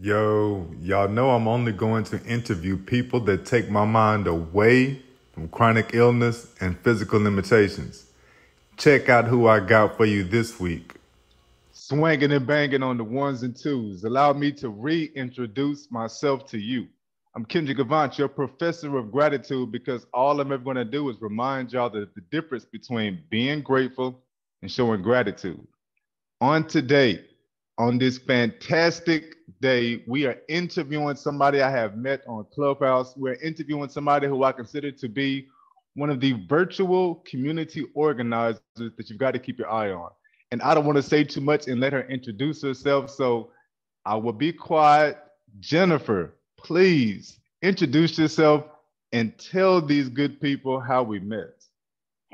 Yo, y'all know I'm only going to interview people that take my mind away from chronic illness and physical limitations. Check out who I got for you this week. Swinging and banging on the ones and twos. Allow me to reintroduce myself to you. I'm Kendrick Avant, your professor of gratitude, because all I'm ever going to do is remind y'all that the difference between being grateful and showing gratitude. On today, on this fantastic day, we are interviewing somebody I have met on Clubhouse. We're interviewing somebody who I consider to be one of the virtual community organizers that you've got to keep your eye on. And I don't want to say too much and let her introduce herself. So I will be quiet. Jennifer, please introduce yourself and tell these good people how we met.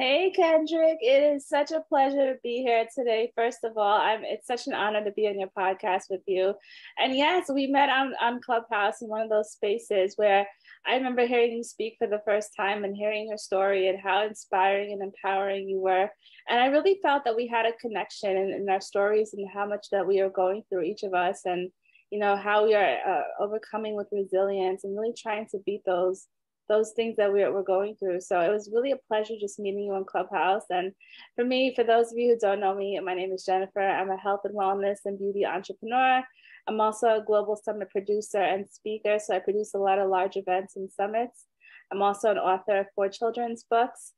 Hey Kendrick, it is such a pleasure to be here today. First of all, I'm it's such an honor to be on your podcast with you. And yes, we met on, on Clubhouse in one of those spaces where I remember hearing you speak for the first time and hearing your story and how inspiring and empowering you were. And I really felt that we had a connection in, in our stories and how much that we are going through, each of us, and you know how we are uh, overcoming with resilience and really trying to beat those those things that we're, going through. So it was really a pleasure just meeting you on Clubhouse. And for me, for those of you who don't know me, my name is Jennifer. I'm a health and wellness and beauty entrepreneur. I'm also a global summit producer and speaker. So I produce a lot of large events and summits. I'm also an author of four children's books.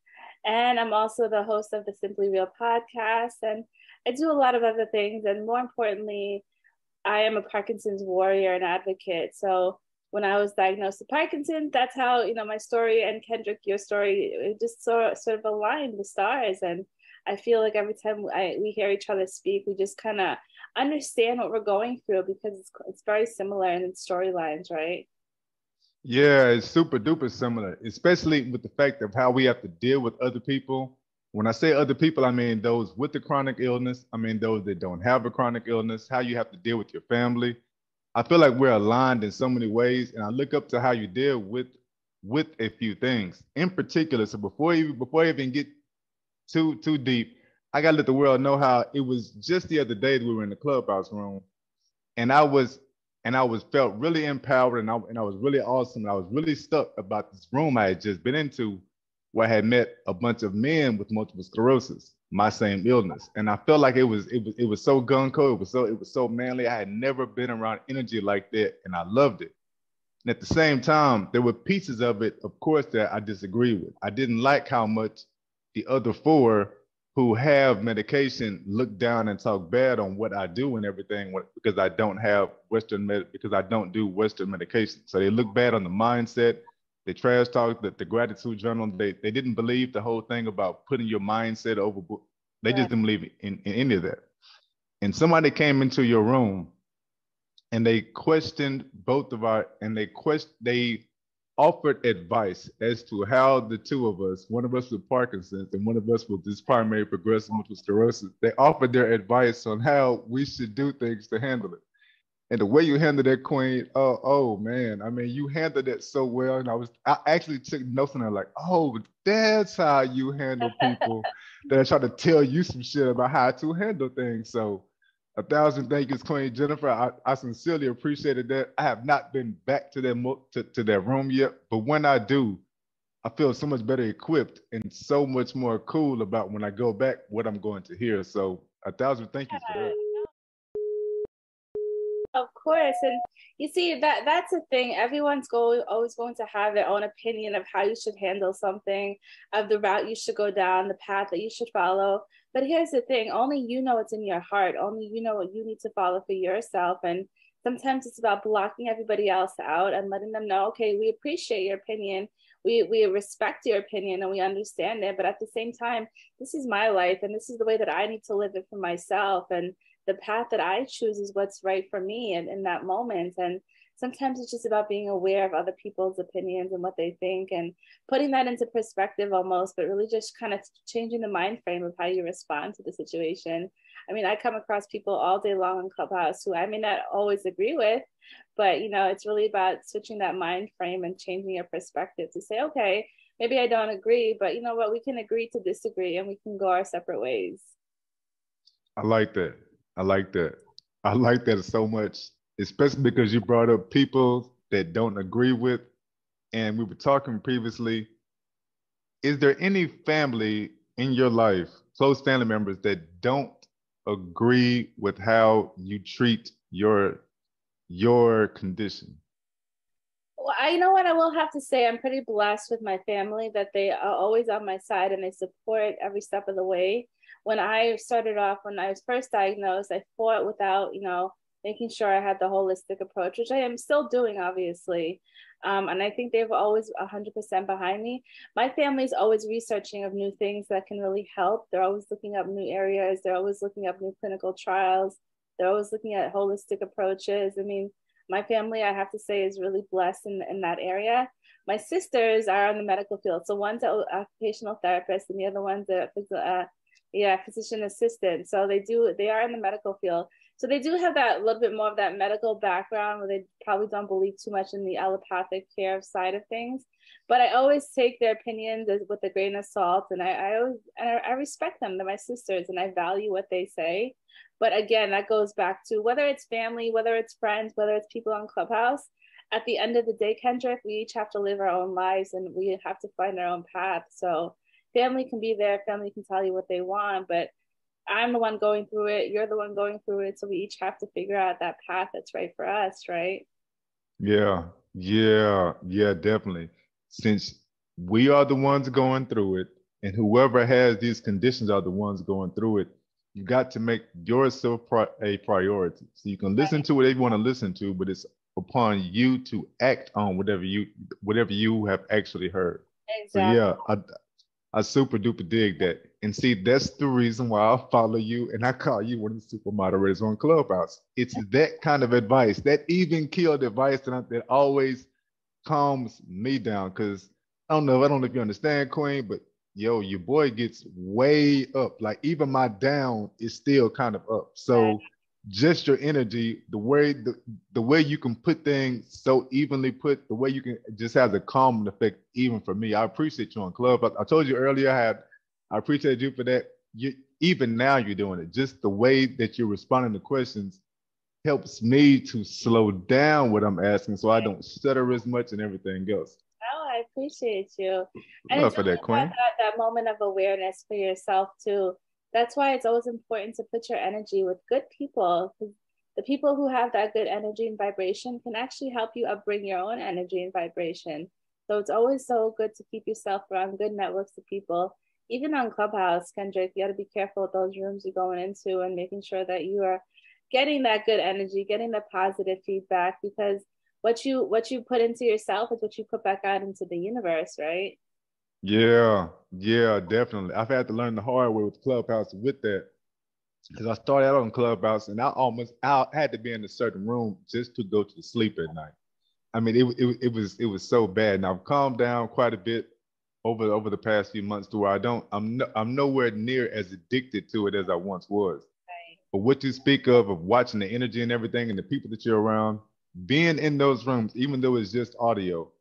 And I'm also the host of the Simply Real podcast. And I do a lot of other things. And more importantly, I am a Parkinson's warrior and advocate. So when I was diagnosed with Parkinson's, that's how you know my story and Kendrick, your story, just sort sort of aligned the stars. And I feel like every time I, we hear each other speak, we just kind of understand what we're going through because it's it's very similar in storylines, right? Yeah, it's super duper similar, especially with the fact of how we have to deal with other people. When I say other people, I mean those with the chronic illness. I mean those that don't have a chronic illness. How you have to deal with your family I feel like we're aligned in so many ways, and I look up to how you deal with with a few things in particular. So before you before I even get too too deep, I gotta let the world know how it was just the other day we were in the clubhouse room, and I was and I was felt really empowered, and I and I was really awesome. And I was really stuck about this room I had just been into, where I had met a bunch of men with multiple sclerosis my same illness. And I felt like it was it was it was so gun ho. It was so it was so manly. I had never been around energy like that, and I loved it. And at the same time, there were pieces of it, of course, that I disagree with. I didn't like how much the other four who have medication look down and talk bad on what I do and everything because I don't have Western med because I don't do Western medication. So they look bad on the mindset, they trash talked the, the gratitude journal. Mm-hmm. They they didn't believe the whole thing about putting your mindset over. They just didn't believe in, in any of that. And somebody came into your room and they questioned both of our and they quest they offered advice as to how the two of us, one of us with Parkinson's and one of us with this primary progressive multiple sclerosis, they offered their advice on how we should do things to handle it and the way you handled that queen, oh, oh man, I mean, you handled it so well. And I was, I actually took notes and I'm like, oh, that's how you handle people that are trying to tell you some shit about how to handle things. So, a thousand thank yous, Queen Jennifer. I, I sincerely appreciated that. I have not been back to that mo- to, to that room yet, but when I do, I feel so much better equipped and so much more cool about when I go back what I'm going to hear. So, a thousand thank yous for that. Course, and you see that that's the thing. Everyone's going always going to have their own opinion of how you should handle something, of the route you should go down, the path that you should follow. But here's the thing: only you know what's in your heart. Only you know what you need to follow for yourself. And sometimes it's about blocking everybody else out and letting them know, okay, we appreciate your opinion. We, we respect your opinion and we understand it. But at the same time, this is my life and this is the way that I need to live it for myself. And the path that I choose is what's right for me and in that moment. And sometimes it's just about being aware of other people's opinions and what they think and putting that into perspective almost, but really just kind of changing the mind frame of how you respond to the situation. I mean, I come across people all day long in Clubhouse who I may not always agree with, but you know, it's really about switching that mind frame and changing your perspective to say, okay, maybe I don't agree, but you know what, we can agree to disagree and we can go our separate ways. I like that. I like that. I like that so much, especially because you brought up people that don't agree with. And we were talking previously. Is there any family in your life, close family members, that don't agree with how you treat your your condition? Well, I you know what I will have to say. I'm pretty blessed with my family that they are always on my side and they support every step of the way. When I started off, when I was first diagnosed, I fought without, you know, making sure I had the holistic approach, which I am still doing, obviously. Um, and I think they've always 100% behind me. My family's always researching of new things that can really help. They're always looking up new areas. They're always looking up new clinical trials. They're always looking at holistic approaches. I mean, my family, I have to say, is really blessed in, in that area. My sisters are in the medical field. So one's an occupational therapist and the other one's a, a yeah, physician assistant. So they do, they are in the medical field. So they do have that little bit more of that medical background where they probably don't believe too much in the allopathic care side of things. But I always take their opinions with a grain of salt, and I, I always and I, I respect them. They're my sisters, and I value what they say. But again, that goes back to whether it's family, whether it's friends, whether it's people on Clubhouse. At the end of the day, Kendrick, we each have to live our own lives, and we have to find our own path. So family can be there, family can tell you what they want, but I'm the one going through it, you're the one going through it. So we each have to figure out that path that's right for us, right? Yeah, yeah, yeah, definitely. Since we are the ones going through it, and whoever has these conditions are the ones going through it, you got to make yourself a priority. So you can listen to whatever you want to listen to, but it's upon you to act on whatever you whatever you have actually heard. Exactly. So yeah, I, I super duper dig that. And see, that's the reason why I follow you and I call you one of the super moderators on Clubhouse. It's that kind of advice, that even killed advice that, that always calms me down. Cause I don't know, I don't know if you understand, Queen, but yo, your boy gets way up. Like even my down is still kind of up. So just your energy, the way the, the way you can put things so evenly put, the way you can just has a calming effect even for me. I appreciate you on Club. I, I told you earlier I had I appreciate you for that. You even now you're doing it. Just the way that you're responding to questions helps me to slow down what I'm asking so I don't stutter as much and everything else. Oh, I appreciate you. And Love for that, Queen. That, that moment of awareness for yourself too. That's why it's always important to put your energy with good people the people who have that good energy and vibration can actually help you upbring your own energy and vibration. So it's always so good to keep yourself around good networks of people even on Clubhouse, Kendrick, you got to be careful with those rooms you're going into and making sure that you are getting that good energy, getting the positive feedback because what you what you put into yourself is what you put back out into the universe, right? Yeah, yeah, definitely. I've had to learn the hard way with Clubhouse with that because I started out on Clubhouse and I almost I had to be in a certain room just to go to sleep at night. I mean, it, it, it was it was so bad. Now I've calmed down quite a bit over over the past few months to where I don't I'm no, I'm nowhere near as addicted to it as I once was. Right. But what you speak of of watching the energy and everything and the people that you're around, being in those rooms, even though it's just audio,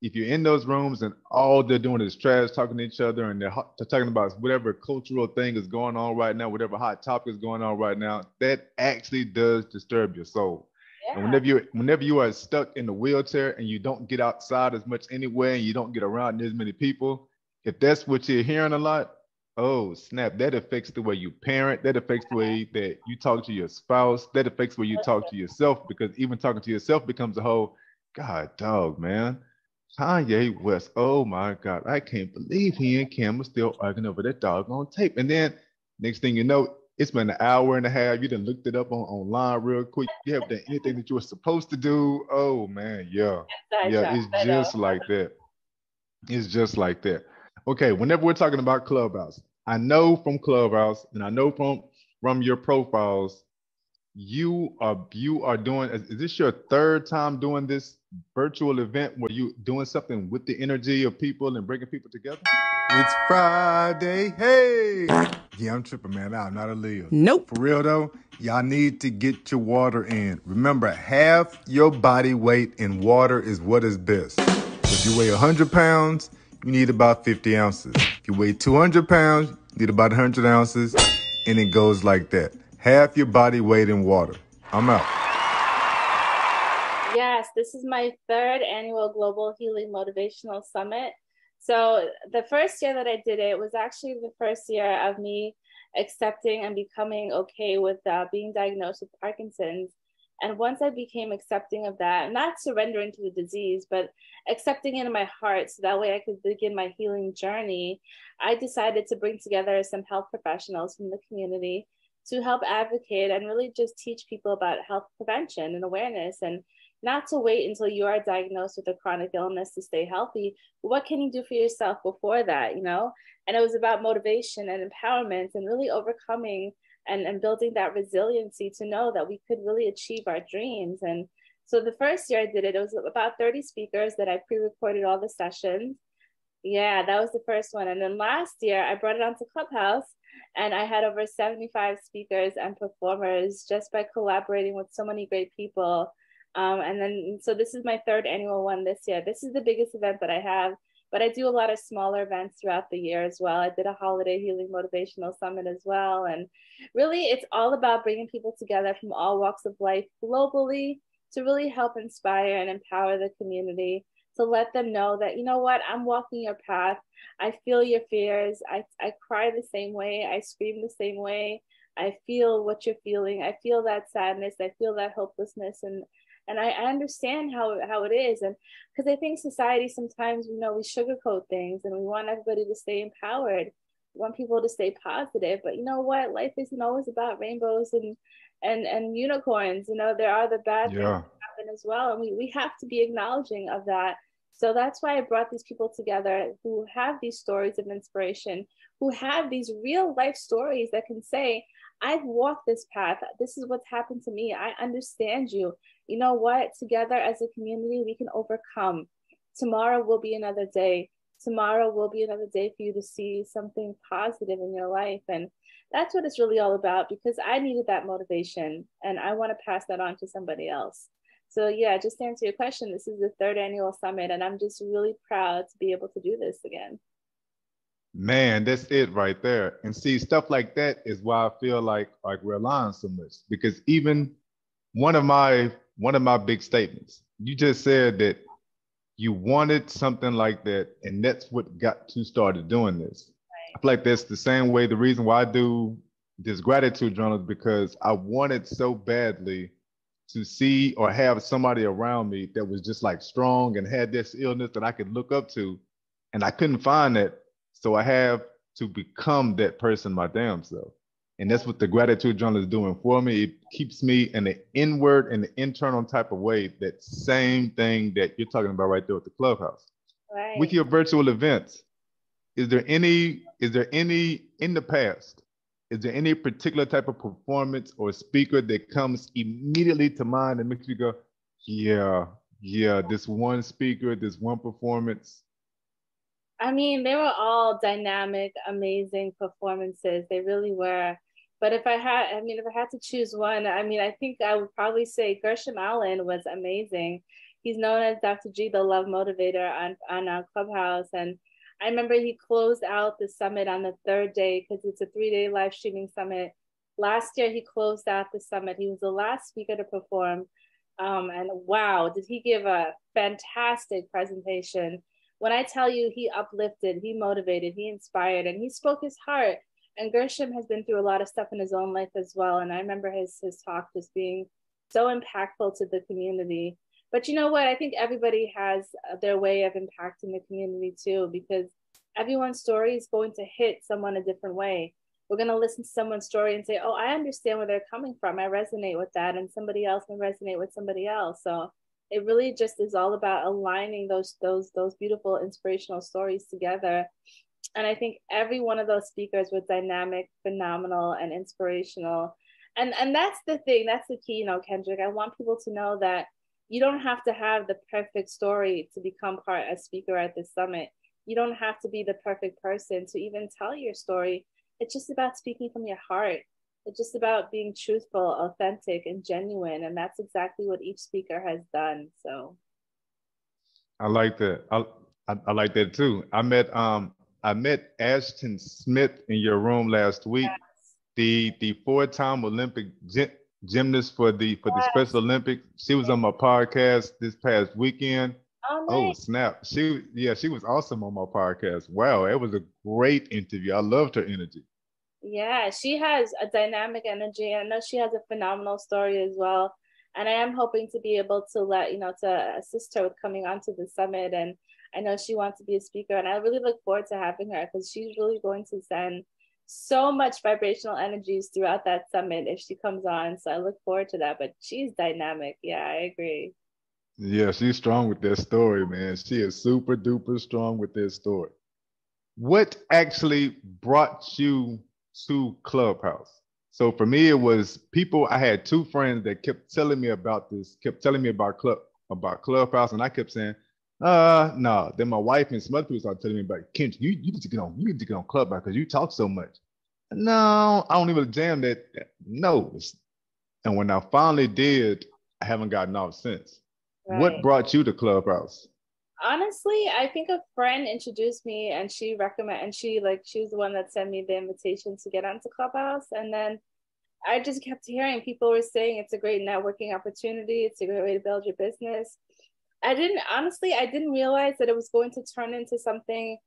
if you're in those rooms and all they're doing is trash talking to each other and they're, they're talking about whatever cultural thing is going on right now, whatever hot topic is going on right now, that actually does disturb your soul. Yeah. And whenever you whenever you are stuck in the wheelchair and you don't get outside as much anyway, and you don't get around as many people, if that's what you're hearing a lot, oh snap, that affects the way you parent, that affects the way that you talk to your spouse, that affects the way you talk to yourself, because even talking to yourself becomes a whole, God dog, man. Kanye West, oh my God, I can't believe he and Kim are still arguing over that dog on tape. And then next thing you know, it's been an hour and a half. You done looked it up on online real quick. You haven't done anything that you were supposed to do. Oh man, yeah. Yeah, it's just like that. It's just like that. Okay, whenever we're talking about Clubhouse, I know from Clubhouse and I know from from your profiles, you are you are doing is this your third time doing this virtual event where you doing something with the energy of people and bringing people together? It's Friday. Hey. Yeah, I'm tripping, man. I'm not a Leo. Nope. For real though, y'all need to get your water in. Remember, half your body weight in water is what is best. If you weigh 100 pounds, you need about 50 ounces. If you weigh 200 pounds, you need about 100 ounces. And it goes like that. Half your body weight in water. I'm out. Yes, this is my third annual Global Healing Motivational Summit. So, the first year that I did it was actually the first year of me accepting and becoming okay with uh, being diagnosed with Parkinson's. And once I became accepting of that, not surrendering to the disease, but accepting it in my heart so that way I could begin my healing journey, I decided to bring together some health professionals from the community to help advocate and really just teach people about health prevention and awareness and not to wait until you are diagnosed with a chronic illness to stay healthy. What can you do for yourself before that, you know? And it was about motivation and empowerment and really overcoming and, and building that resiliency to know that we could really achieve our dreams. And so the first year I did it, it was about 30 speakers that I pre-recorded all the sessions. Yeah, that was the first one. And then last year I brought it onto Clubhouse and I had over 75 speakers and performers just by collaborating with so many great people. Um, and then, so this is my third annual one this year. This is the biggest event that I have but I do a lot of smaller events throughout the year as well. I did a holiday healing motivational summit as well. And really, it's all about bringing people together from all walks of life globally to really help inspire and empower the community to let them know that, you know what, I'm walking your path. I feel your fears. I, I cry the same way. I scream the same way. I feel what you're feeling. I feel that sadness. I feel that hopelessness. And and I, I understand how how it is. And because I think society sometimes you know we sugarcoat things and we want everybody to stay empowered. We want people to stay positive. But you know what? Life isn't always about rainbows and and and unicorns. You know there are the bad yeah. things happen as well. And we, we have to be acknowledging of that. So that's why I brought these people together who have these stories of inspiration, who have these real life stories that can say, I've walked this path. This is what's happened to me. I understand you you know what? Together as a community, we can overcome. Tomorrow will be another day. Tomorrow will be another day for you to see something positive in your life. And that's what it's really all about because I needed that motivation and I want to pass that on to somebody else. So, yeah, just to answer your question, this is the third annual summit, and I'm just really proud to be able to do this again. Man, that's it right there. And see, stuff like that is why I feel like like we're lying so much because even one of my one of my big statements. You just said that you wanted something like that, and that's what got you started doing this. Right. I feel like that's the same way. The reason why I do this gratitude journal is because I wanted so badly to see or have somebody around me that was just like strong and had this illness that I could look up to, and I couldn't find that. So I have to become that person my damn self. And that's what the gratitude journal is doing for me. It keeps me in the inward and the internal type of way, that same thing that you're talking about right there with the clubhouse. Right. With your virtual events, is there any, is there any in the past, is there any particular type of performance or speaker that comes immediately to mind and makes you go, yeah, yeah, this one speaker, this one performance? I mean, they were all dynamic, amazing performances. They really were. But if I had, I mean, if I had to choose one, I mean, I think I would probably say Gershom Allen was amazing. He's known as Dr. G, the love motivator on on our Clubhouse, and I remember he closed out the summit on the third day because it's a three day live streaming summit. Last year, he closed out the summit. He was the last speaker to perform, um, and wow, did he give a fantastic presentation! When I tell you, he uplifted, he motivated, he inspired, and he spoke his heart and Gershom has been through a lot of stuff in his own life as well. And I remember his his talk just being so impactful to the community. But you know what? I think everybody has uh, their way of impacting the community too, because everyone's story is going to hit someone a different way. We're going to listen to someone's story and say, "Oh, I understand where they're coming from. I resonate with that," and somebody else may resonate with somebody else. So it really just is all about aligning those those those beautiful inspirational stories together and I think every one of those speakers was dynamic, phenomenal, and inspirational. And and that's the thing, that's the key, you know, Kendrick. I want people to know that you don't have to have the perfect story to become part a speaker at this summit. You don't have to be the perfect person to even tell your story. It's just about speaking from your heart. It's just about being truthful, authentic, and genuine. And that's exactly what each speaker has done. So I like that. I, I, I like that too. I met um I met Ashton Smith in your room last week, yes. the the four-time Olympic gymnast for the for the Special Olympics. She was on my podcast this past weekend. Oh, Oh snap! She yeah, she was awesome on my podcast. Wow, it was a great interview. I loved her energy. Yeah, she has a dynamic energy. I know she has a phenomenal story as well. And I am hoping to be able to let, you know, to assist her with coming onto the summit. And I know she wants to be a speaker. And I really look forward to having her because she's really going to send so much vibrational energies throughout that summit if she comes on. So I look forward to that. But she's dynamic. Yeah, I agree. Yeah, she's strong with that story, man. She is super duper strong with this story. What actually brought you to Clubhouse? So for me, it was people. I had two friends that kept telling me about this, kept telling me about club about Clubhouse, and I kept saying, "Uh, no." Then my wife and some other people started telling me about Kent. You you need to get on. You need to get on Clubhouse because you talk so much. No, I don't even jam that. No. And when I finally did, I haven't gotten off since. What brought you to Clubhouse? Honestly, I think a friend introduced me and she recommend and she like she was the one that sent me the invitation to get onto Clubhouse. And then I just kept hearing people were saying it's a great networking opportunity, it's a great way to build your business. I didn't honestly, I didn't realize that it was going to turn into something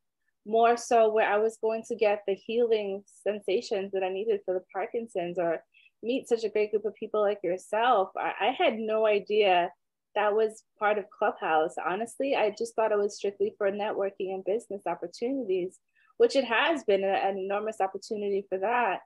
more so where I was going to get the healing sensations that I needed for the Parkinson's or meet such a great group of people like yourself. I, I had no idea that was part of Clubhouse. Honestly, I just thought it was strictly for networking and business opportunities, which it has been an enormous opportunity for that.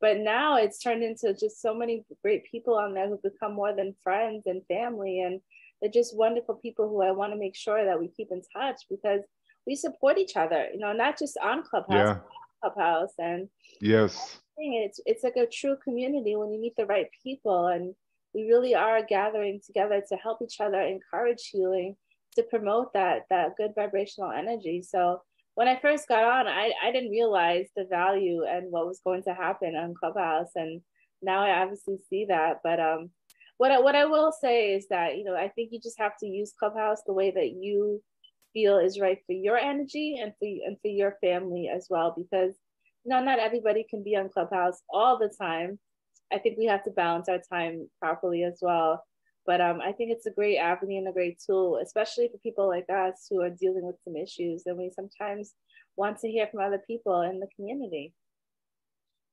But now it's turned into just so many great people on there who've become more than friends and family. And they're just wonderful people who I want to make sure that we keep in touch because we support each other, you know, not just on Clubhouse, Yeah. Clubhouse. And Yes. It's it's like a true community when you meet the right people, and we really are gathering together to help each other, encourage healing, to promote that that good vibrational energy. So when I first got on, I I didn't realize the value and what was going to happen on Clubhouse, and now I obviously see that. But um, what I, what I will say is that you know I think you just have to use Clubhouse the way that you feel is right for your energy and for and for your family as well because you know, not everybody can be on Clubhouse all the time. I think we have to balance our time properly as well. But um, I think it's a great avenue and a great tool, especially for people like us who are dealing with some issues and we sometimes want to hear from other people in the community.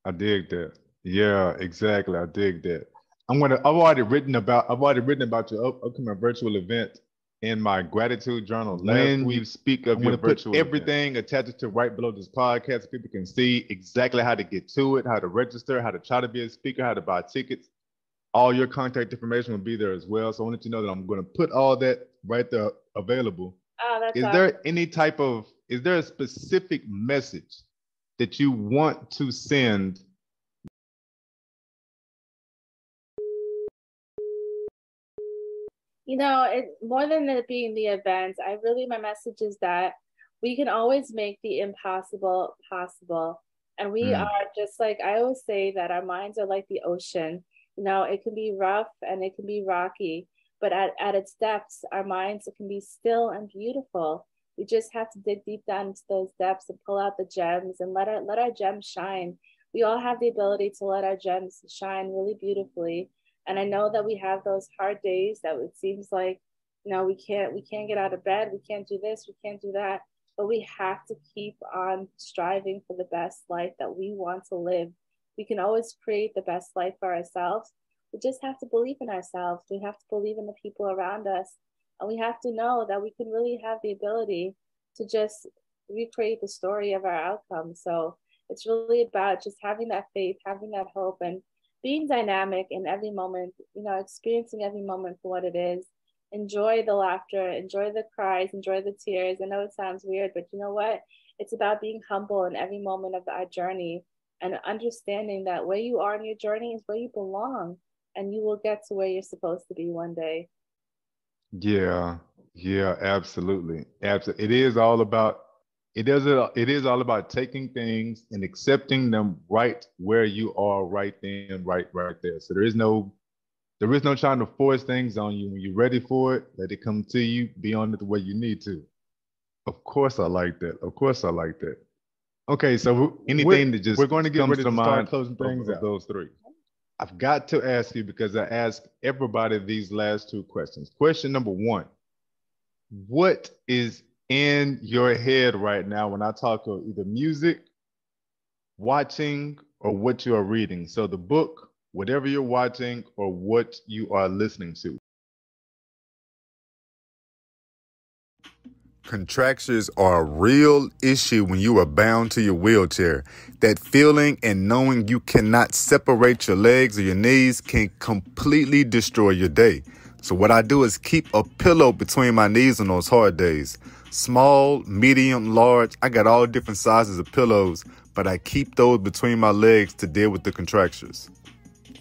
I dig that. Yeah, exactly. I dig that. I'm gonna. I've already written about. I've already written about your upcoming virtual event in my gratitude journal. when we speak of I'm your gonna put virtual everything attached to right below this podcast, so people can see exactly how to get to it, how to register, how to try to be a speaker, how to buy tickets. All your contact information will be there as well. So I wanted you to know that I'm going to put all that right there available. Oh, that's Is awesome. there any type of? Is there a specific message that you want to send you know, it more than it being the event, I really my message is that we can always make the impossible possible. And we Mm. are just like I always say that our minds are like the ocean. You know, it can be rough and it can be rocky, but at, at its depths, our minds can be still and beautiful. We just have to dig deep down into those depths and pull out the gems and let our let our gems shine. We all have the ability to let our gems shine really beautifully. And I know that we have those hard days that it seems like, you know, we can't we can't get out of bed, we can't do this, we can't do that. But we have to keep on striving for the best life that we want to live. We can always create the best life for ourselves. We just have to believe in ourselves. We have to believe in the people around us. And we have to know that we can really have the ability to just recreate the story of our outcome. So it's really about just having that faith, having that hope, and being dynamic in every moment, you know, experiencing every moment for what it is. Enjoy the laughter, enjoy the cries, enjoy the tears. I know it sounds weird, but you know what? It's about being humble in every moment of our journey and understanding that where you are in your journey is where you belong and you will get to where you're supposed to be one day. Yeah, yeah, absolutely. Absolutely. It is all about it is a, it is all about taking things and accepting them right where you are right then, right right there. So there is no there is no trying to force things on you. When you're ready for it, let it come to you, be on it the way you need to. Of course I like that. Of course I like that. Okay, so anything that just we're going to get ready to to start closing things out. those three. I've got to ask you because I ask everybody these last two questions. Question number one What is in your head right now when I talk of either music, watching, or what you are reading? So the book, whatever you're watching, or what you are listening to. Contractures are a real issue when you are bound to your wheelchair. That feeling and knowing you cannot separate your legs or your knees can completely destroy your day. So, what I do is keep a pillow between my knees on those hard days. Small, medium, large, I got all different sizes of pillows, but I keep those between my legs to deal with the contractures.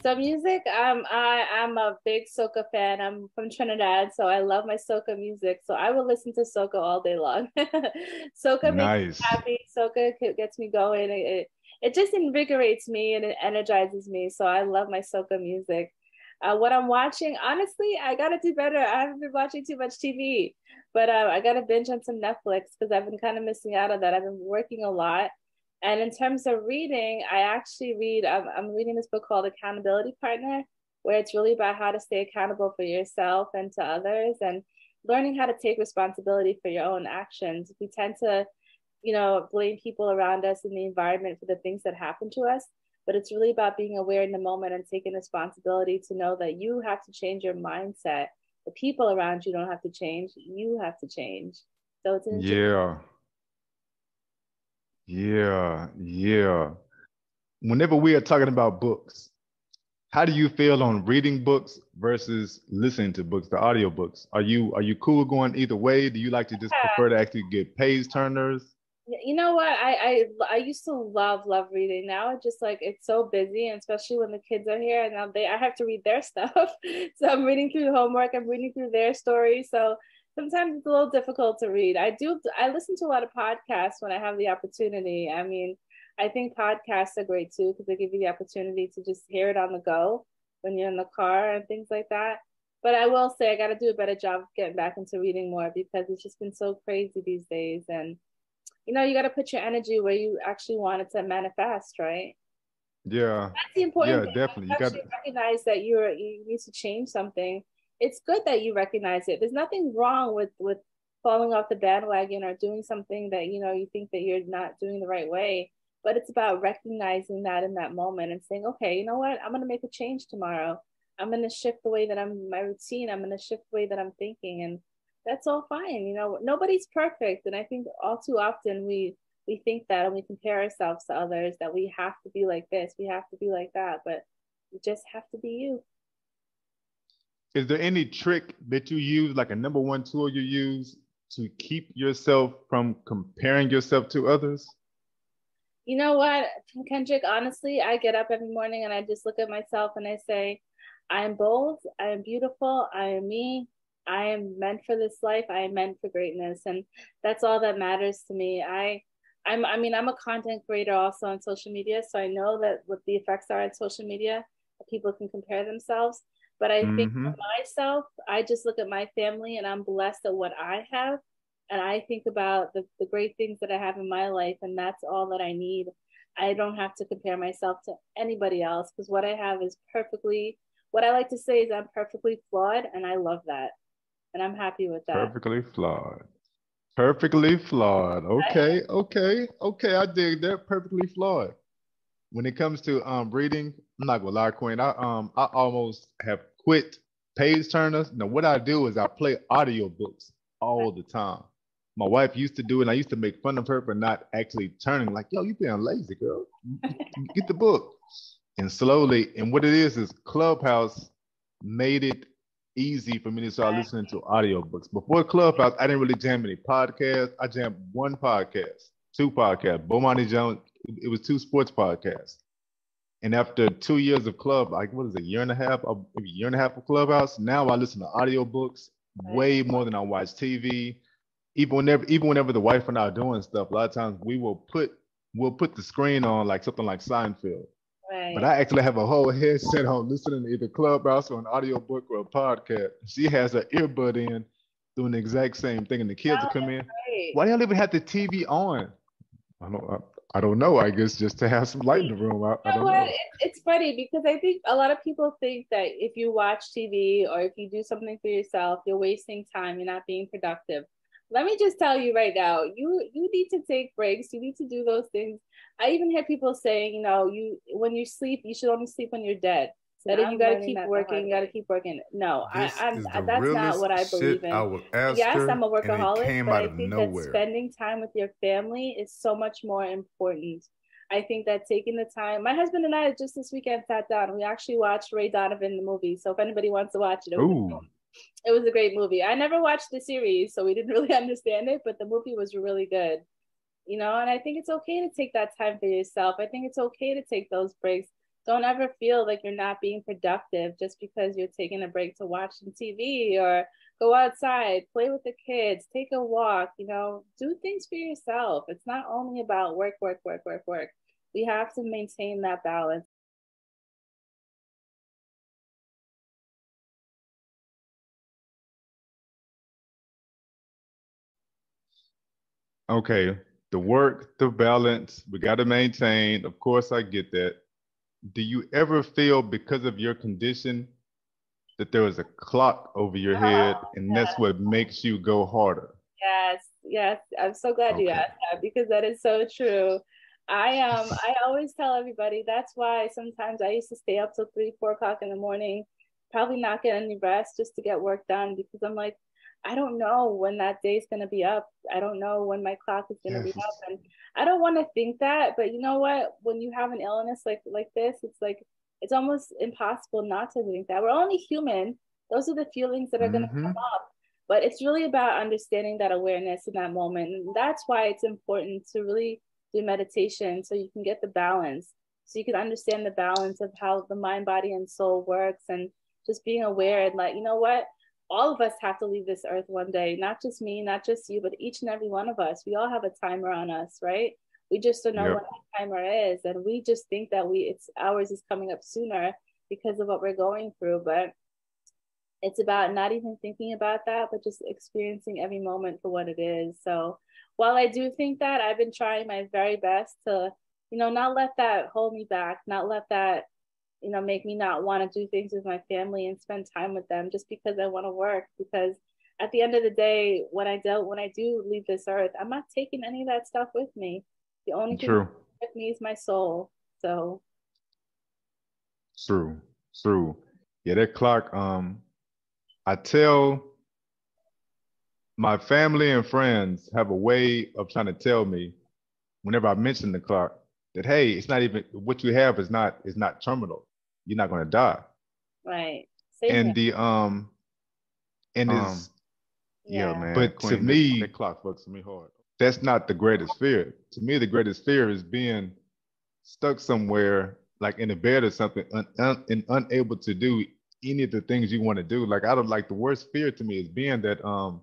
So music, um, I I'm a big soca fan. I'm from Trinidad, so I love my soca music. So I will listen to soca all day long. soca nice. makes me happy. Soca gets me going. It, it, it just invigorates me and it energizes me. So I love my soca music. Uh, what I'm watching, honestly, I gotta do better. I haven't been watching too much TV, but uh, I gotta binge on some Netflix because I've been kind of missing out on that. I've been working a lot and in terms of reading, I actually read, I'm, I'm reading this book called Accountability Partner, where it's really about how to stay accountable for yourself and to others and learning how to take responsibility for your own actions. We tend to, you know, blame people around us in the environment for the things that happen to us. But it's really about being aware in the moment and taking responsibility to know that you have to change your mindset. The people around you don't have to change, you have to change. So it's an yeah yeah, yeah. Whenever we are talking about books, how do you feel on reading books versus listening to books, the audio books? Are you are you cool going either way? Do you like to just yeah. prefer to actually get page turners? You know what? I, I I used to love love reading. Now it's just like it's so busy, and especially when the kids are here, and now they I have to read their stuff. so I'm reading through homework. I'm reading through their stories. So sometimes it's a little difficult to read. I do I listen to a lot of podcasts when I have the opportunity. I mean, I think podcasts are great too because they give you the opportunity to just hear it on the go when you're in the car and things like that. But I will say I got to do a better job of getting back into reading more because it's just been so crazy these days. And you know, you got to put your energy where you actually want it to manifest, right? Yeah. That's the important yeah, thing. definitely. You, got to recognize that you're you need to change something it's good that you recognize it. There's nothing wrong with with falling off the bandwagon or doing something that you know you think that you're not doing the right way. But it's about recognizing that in that moment and saying, okay, you know what? I'm gonna make a change tomorrow. I'm gonna shift the way that I'm my routine. I'm gonna shift the way that I'm thinking, and that's all fine. You know, nobody's perfect, and I think all too often we we think that and we compare ourselves to others that we have to be like this, we have to be like that, but you just have to be you is there any trick that you use, like a number one tool you use to keep yourself from comparing yourself to others? You know what, Kendrick, honestly, I get up every morning and I just look at myself and I say, I am bold, I am beautiful, I am me, I am meant for this life, I am meant for greatness. And that's all that matters to me. I I'm I mean, I'm a content creator also on social media, so I know that what the effects are on social media, people can compare themselves. But I mm-hmm. think for myself, I just look at my family and I'm blessed at what I have. And I think about the, the great things that I have in my life, and that's all that I need. I don't have to compare myself to anybody else because what I have is perfectly, what I like to say is I'm perfectly flawed, and I love that. And I'm happy with that. Perfectly flawed. Perfectly flawed. Okay, okay, okay. I dig that. Perfectly flawed. When it comes to um reading, I'm not gonna lie, Queen. I um I almost have quit page turners. Now what I do is I play audiobooks all the time. My wife used to do it, and I used to make fun of her for not actually turning. Like, yo, you being lazy, girl. Get the book. And slowly, and what it is is Clubhouse made it easy for me to start listening to audiobooks. Before Clubhouse, I didn't really jam any podcasts. I jammed one podcast, two podcasts. Bomani Jones, it was two sports podcasts. And after two years of club, like what is it, a year and a half, a year and a half of Clubhouse, now I listen to audiobooks way more than I watch TV. Even whenever, even whenever the wife and I are doing stuff, a lot of times we will put we'll put the screen on like something like Seinfeld. Right. But I actually have a whole headset on listening to either Clubhouse or an audiobook or a podcast. She has her earbud in doing the exact same thing, and the kids oh, will come in. Why do y'all even have the TV on? I don't. I don't know. I guess just to have some light in the room. I, I don't know. It, it's funny because I think a lot of people think that if you watch TV or if you do something for yourself, you're wasting time. You're not being productive. Let me just tell you right now, you you need to take breaks. You need to do those things. I even hear people saying, you know, you when you sleep, you should only sleep when you're dead. That if you got to keep working, you got to keep working. No, I, I'm, that's not what I believe in. I yes, I'm a workaholic, but I think nowhere. that spending time with your family is so much more important. I think that taking the time, my husband and I just this weekend sat down. We actually watched Ray Donovan the movie. So if anybody wants to watch it, it was, it was a great movie. I never watched the series, so we didn't really understand it, but the movie was really good. You know, and I think it's okay to take that time for yourself. I think it's okay to take those breaks don't ever feel like you're not being productive just because you're taking a break to watch some TV or go outside, play with the kids, take a walk, you know, do things for yourself. It's not only about work, work, work, work, work. We have to maintain that balance. Okay, the work, the balance, we got to maintain. Of course, I get that do you ever feel because of your condition that there is a clock over your oh, head and yes. that's what makes you go harder? Yes, yes. I'm so glad okay. you asked that because that is so true. I um I always tell everybody that's why sometimes I used to stay up till three, four o'clock in the morning, probably not get any rest just to get work done because I'm like, I don't know when that day's gonna be up. I don't know when my clock is gonna yes. be up. And I don't want to think that, but you know what? When you have an illness like like this, it's like it's almost impossible not to think that. We're only human. Those are the feelings that are gonna mm-hmm. come up. But it's really about understanding that awareness in that moment. And that's why it's important to really do meditation so you can get the balance. So you can understand the balance of how the mind, body, and soul works and just being aware and like, you know what? All of us have to leave this earth one day, not just me, not just you, but each and every one of us. We all have a timer on us, right? We just don't know yep. what that timer is. And we just think that we it's ours is coming up sooner because of what we're going through. But it's about not even thinking about that, but just experiencing every moment for what it is. So while I do think that, I've been trying my very best to, you know, not let that hold me back, not let that you know, make me not want to do things with my family and spend time with them just because I want to work. Because at the end of the day, when I dealt when I do leave this earth, I'm not taking any of that stuff with me. The only True. thing with me is my soul. So True. True. Yeah, that clock, um, I tell my family and friends have a way of trying to tell me whenever I mention the clock that hey, it's not even what you have is not is not terminal you're not going to die. Right. Same and here. the um, and um, is yeah, yeah, man. But Queen, to me, that clock fucks me hard. That's not the greatest fear. To me, the greatest fear is being stuck somewhere, like in a bed or something, un, un, and unable to do any of the things you want to do. Like I don't like the worst fear to me is being that um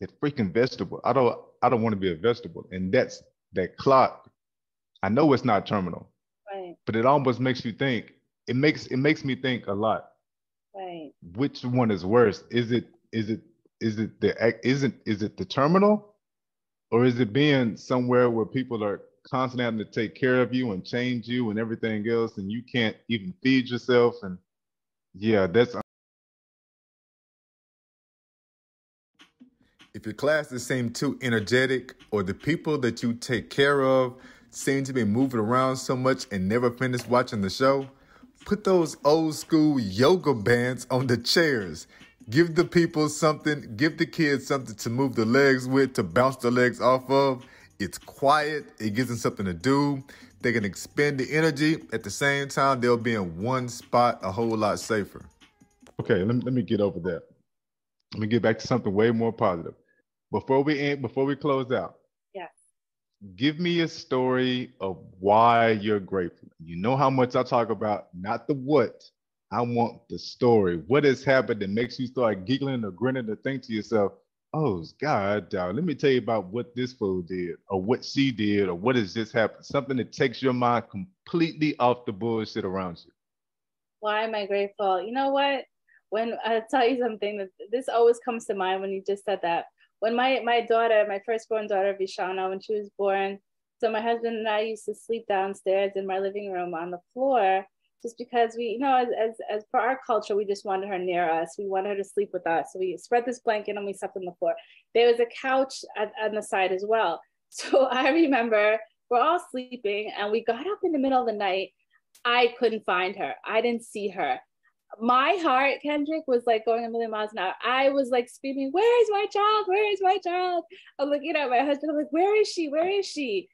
that freaking vegetable. I don't I don't want to be a vegetable, and that's that clock. I know it's not terminal, right? But it almost makes you think it makes it makes me think a lot. Right. Which one is worse? Is it is it is it the isn't is it the terminal, or is it being somewhere where people are constantly having to take care of you and change you and everything else, and you can't even feed yourself? And yeah, that's. If your classes seem too energetic, or the people that you take care of seem to be moving around so much and never finish watching the show, Put those old school yoga bands on the chairs. Give the people something, give the kids something to move the legs with, to bounce the legs off of. It's quiet, it gives them something to do. They can expend the energy. At the same time, they'll be in one spot a whole lot safer. Okay, let me, let me get over that. Let me get back to something way more positive. Before we end, before we close out, give me a story of why you're grateful. You know how much I talk about, not the what. I want the story. What has happened that makes you start giggling or grinning to think to yourself, oh, God, let me tell you about what this fool did or what she did or what has just happened. Something that takes your mind completely off the bullshit around you. Why am I grateful? You know what? When I tell you something, that this always comes to mind when you just said that when my my daughter, my firstborn daughter Vishana, when she was born, So my husband and I used to sleep downstairs in my living room on the floor just because we, you know, as, as, as for our culture, we just wanted her near us. We wanted her to sleep with us. So we spread this blanket and we slept on the floor. There was a couch at, on the side as well. So I remember we're all sleeping and we got up in the middle of the night. I couldn't find her. I didn't see her. My heart, Kendrick, was like going a million miles an hour. I was like screaming, Where is my child? Where is my child? I'm looking at my husband. I'm like, Where is she? Where is she?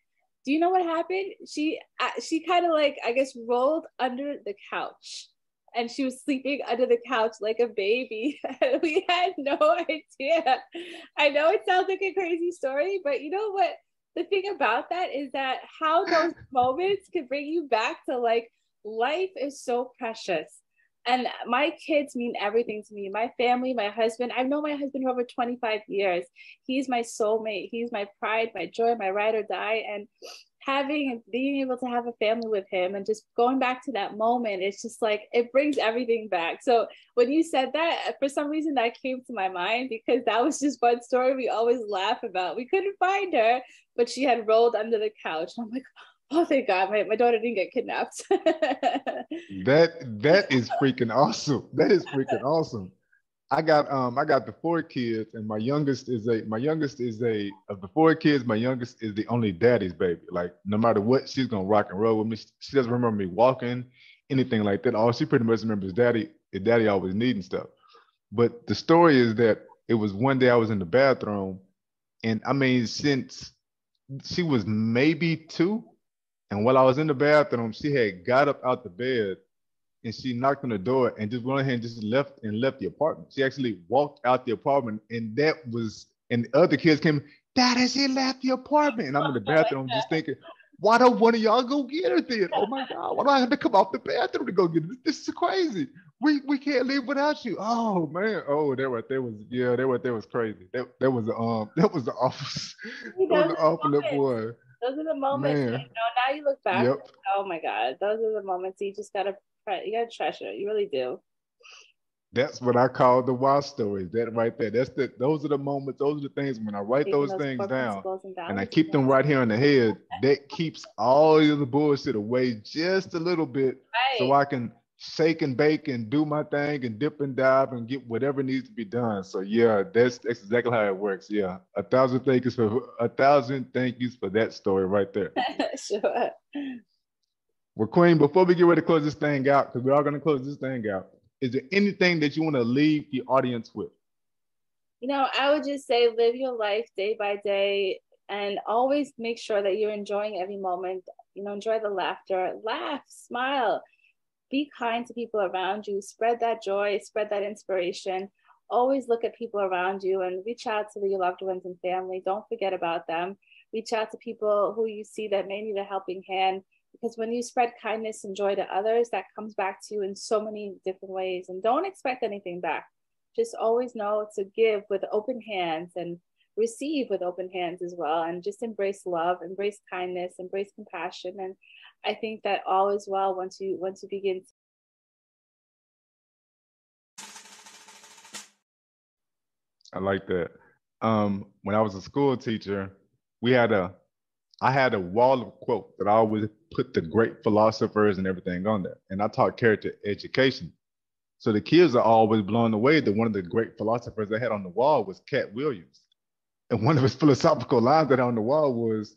do you know what happened? She uh, she kind of like I guess rolled under the couch and she was sleeping under the couch like a baby. we had no idea. I know it sounds like a crazy story, but you know what? The thing about that is that how those moments can bring you back to like life is so precious. And my kids mean everything to me. My family, my husband. I've known my husband for over 25 years. He's my soulmate. He's my pride, my joy, my ride or die. And having being able to have a family with him and just going back to that moment it's just like it brings everything back so when you said that for some reason that came to my mind because that was just one story we always laugh about we couldn't find her but she had rolled under the couch and i'm like oh thank god my, my daughter didn't get kidnapped that that is freaking awesome that is freaking awesome I got um I got the four kids, and my youngest is a my youngest is a of the four kids. My youngest is the only daddy's baby. Like no matter what, she's gonna rock and roll with me. She doesn't remember me walking, anything like that. All she pretty much remembers daddy. Daddy always needing stuff. But the story is that it was one day I was in the bathroom, and I mean since she was maybe two, and while I was in the bathroom, she had got up out the bed and she knocked on the door and just went ahead and just left and left the apartment. She actually walked out the apartment, and that was and the other kids came, Daddy, she left the apartment. And I'm in the bathroom just thinking, why don't one of y'all go get her then? Oh my God, why do I have to come off the bathroom to go get her? This is crazy. We we can't live without you. Oh man. Oh, that right there was yeah, that right there was crazy. That that was um that was the office. that was the awful boy. Those are the moments. Man. You know, now you look back. Yep. Oh my God, those are the moments you just gotta you gotta treasure. You really do. That's what I call the wild stories. That right there. That's the. Those are the moments. Those are the things when I write those, those, things down and, and, I keep them right here in the head. That keeps all of the bullshit away just a little bit, right. so I can shake and bake and do my thing and dip and dive and get whatever needs to be done. So yeah, that's that's exactly how it works. Yeah, a thousand thank yous for a thousand thank yous for that story right there. sure. Well, Queen, before we get ready to close this thing out, because we are all going to close this thing out, is there anything that you want to leave the audience with? You know, I would just say live your life day by day and always make sure that you're enjoying every moment. You know, enjoy the laughter, laugh, smile, be kind to people around you, spread that joy, spread that inspiration. Always look at people around you and reach out to your loved ones and family. Don't forget about them. Reach out to people who you see that may need a helping hand because when you spread kindness and joy to others, that comes back to you in so many different ways. And don't expect anything back. Just always know to give with open hands and receive with open hands as well. And just embrace love, embrace kindness, embrace compassion. And I think that all is well once you once you begin. I like that. Um, when I was a school teacher, we had a I had a wall of quotes that I always put the great philosophers and everything on there. And I taught character education. So the kids are always blown away that one of the great philosophers they had on the wall was Katt Williams. And one of his philosophical lines that on the wall was,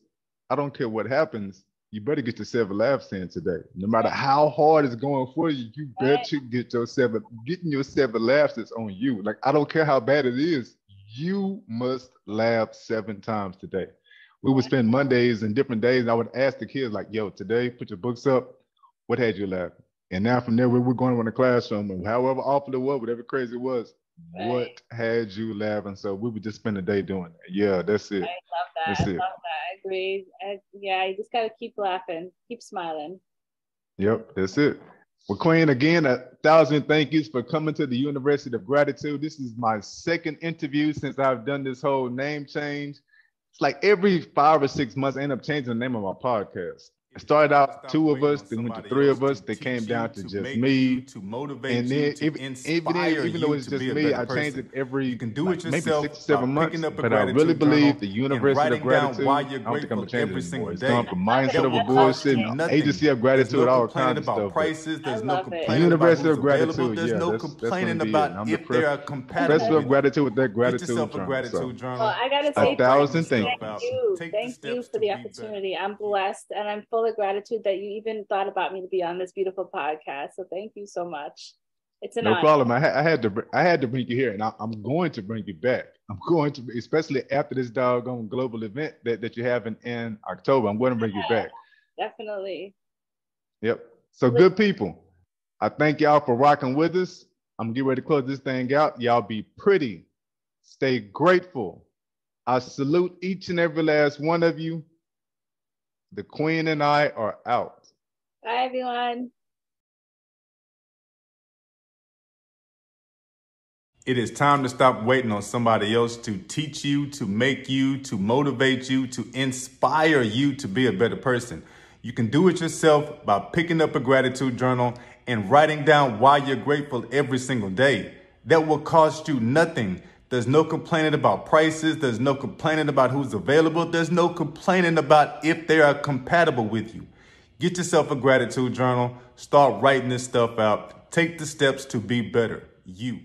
I don't care what happens, you better get your seven laughs in today. No matter how hard it's going for you, you better get your seven, getting your seven laughs is on you. Like, I don't care how bad it is, you must laugh seven times today we would spend Mondays and different days. And I would ask the kids, like, yo, today, put your books up. What had you laughing? And now from there, we were going around the classroom, and however awful it was, whatever crazy it was, right. what had you laughing? So we would just spend the day doing that. Yeah, that's it. I love that. That's I it. love that. I agree. I, yeah, you just got to keep laughing, keep smiling. Yep, that's it. Well, Queen, again, a thousand thank yous for coming to the University of Gratitude. This is my second interview since I've done this whole name change it's like every five or six months, I end up changing the name of my podcast. It started out two of us, then went to three of us. They came down to just me. To motivate and then even, even, even though it's just me, I changed it every you can do it like, yourself, maybe six, seven months. But I really believe the University of Gratitude. I don't think I'm gonna change it anymore. It's gone from mindset of bullshit, agency of gratitude, all kinds of stuff. Prices, there's no complaining University of Gratitude. There's no complaining about if they are compatible. Professor of Gratitude with that gratitude journal. Well, I gotta say, a thousand thank you. Thank you for the opportunity. I'm blessed and I'm full of gratitude that you even thought about me to be on this beautiful podcast. So thank you so much. It's an no honor. problem. I, ha- I, had to I had to bring you here, and I, am going to bring you back. I'm going to, especially after this doggone global event that, that you're having in October. I'm going to bring yeah, you back. Definitely. Yep. So good people. I thank y'all for rocking with us. I'm getting ready to close this thing out. Y'all be pretty. Stay grateful. I salute each and every last one of you. The Queen and I are out. Bye, everyone. It is time to stop waiting on somebody else to teach you, to make you, to motivate you, to inspire you to be a better person. You can do it yourself by picking up a gratitude journal and writing down why you're grateful every single day. That will cost you nothing. There's no complaining about prices. There's no complaining about who's available. There's no complaining about if they are compatible with you. Get yourself a gratitude journal. Start writing this stuff out. Take the steps to be better. You.